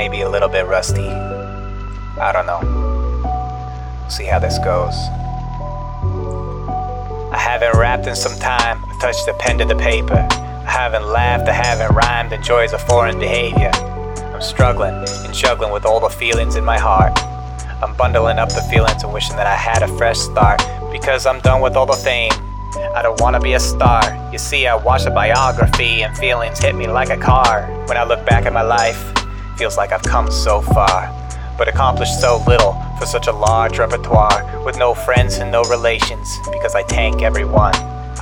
maybe a little bit rusty. I don't know. We'll see how this goes. I haven't rapped in some time, I touched the pen to the paper. I haven't laughed, I haven't rhymed, and joys of foreign behavior. I'm struggling and juggling with all the feelings in my heart. I'm bundling up the feelings and wishing that I had a fresh start because I'm done with all the fame. I don't wanna be a star. You see, I watched a biography and feelings hit me like a car. When I look back at my life, feels like I've come so far, but accomplished so little for such a large repertoire with no friends and no relations because I tank everyone.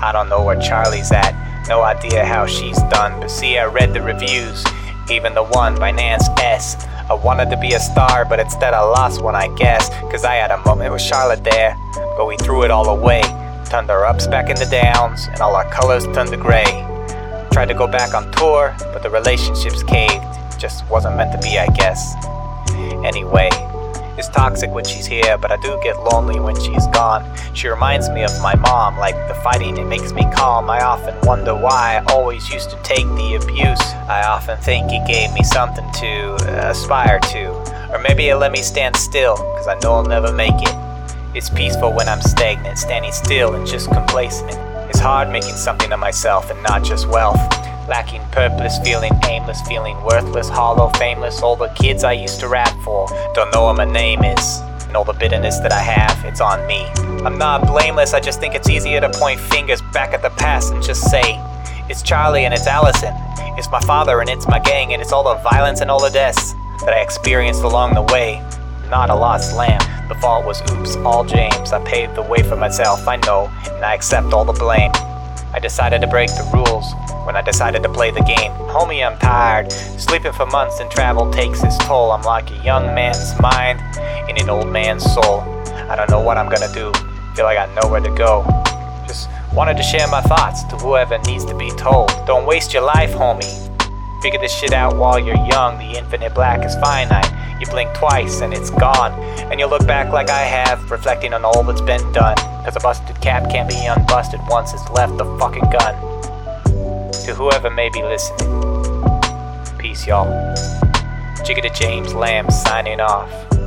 I don't know where Charlie's at, no idea how she's done, but see, I read the reviews, even the one by Nance S. I wanted to be a star, but instead I lost one, I guess. Cause I had a moment with Charlotte there, but we threw it all away. Turned our ups back into downs, and all our colors turned to gray. Tried to go back on tour, but the relationships caved. Just wasn't meant to be, I guess. Anyway, it's toxic when she's here, but I do get lonely when she's gone. She reminds me of my mom, like the fighting, it makes me calm. I often wonder why I always used to take the abuse. I often think it gave me something to uh, aspire to. Or maybe it let me stand still, cause I know I'll never make it. It's peaceful when I'm stagnant, standing still and just complacent. It's hard making something of myself and not just wealth. Lacking purpose, feeling aimless, feeling worthless, hollow, fameless. All the kids I used to rap for don't know what my name is. And all the bitterness that I have, it's on me. I'm not blameless, I just think it's easier to point fingers back at the past and just say, It's Charlie and it's Allison. It's my father and it's my gang, and it's all the violence and all the deaths that I experienced along the way. Not a lost lamb. The fault was oops, all James. I paved the way for myself, I know, and I accept all the blame. I decided to break the rules when I decided to play the game. Homie, I'm tired. Sleeping for months and travel takes its toll. I'm like a young man's mind in an old man's soul. I don't know what I'm gonna do. Feel like I know where to go. Just wanted to share my thoughts to whoever needs to be told. Don't waste your life, homie. Figure this shit out while you're young. The infinite black is finite. You blink twice and it's gone. And you look back like I have, reflecting on all that's been done. Cause a busted cap can't be unbusted once it's left the fucking gun to whoever may be listening. Peace, y'all. Jigga James Lamb signing off.